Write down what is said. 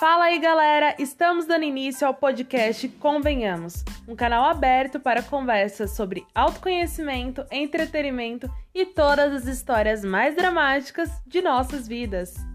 Fala aí, galera! Estamos dando início ao podcast Convenhamos, um canal aberto para conversas sobre autoconhecimento, entretenimento e todas as histórias mais dramáticas de nossas vidas.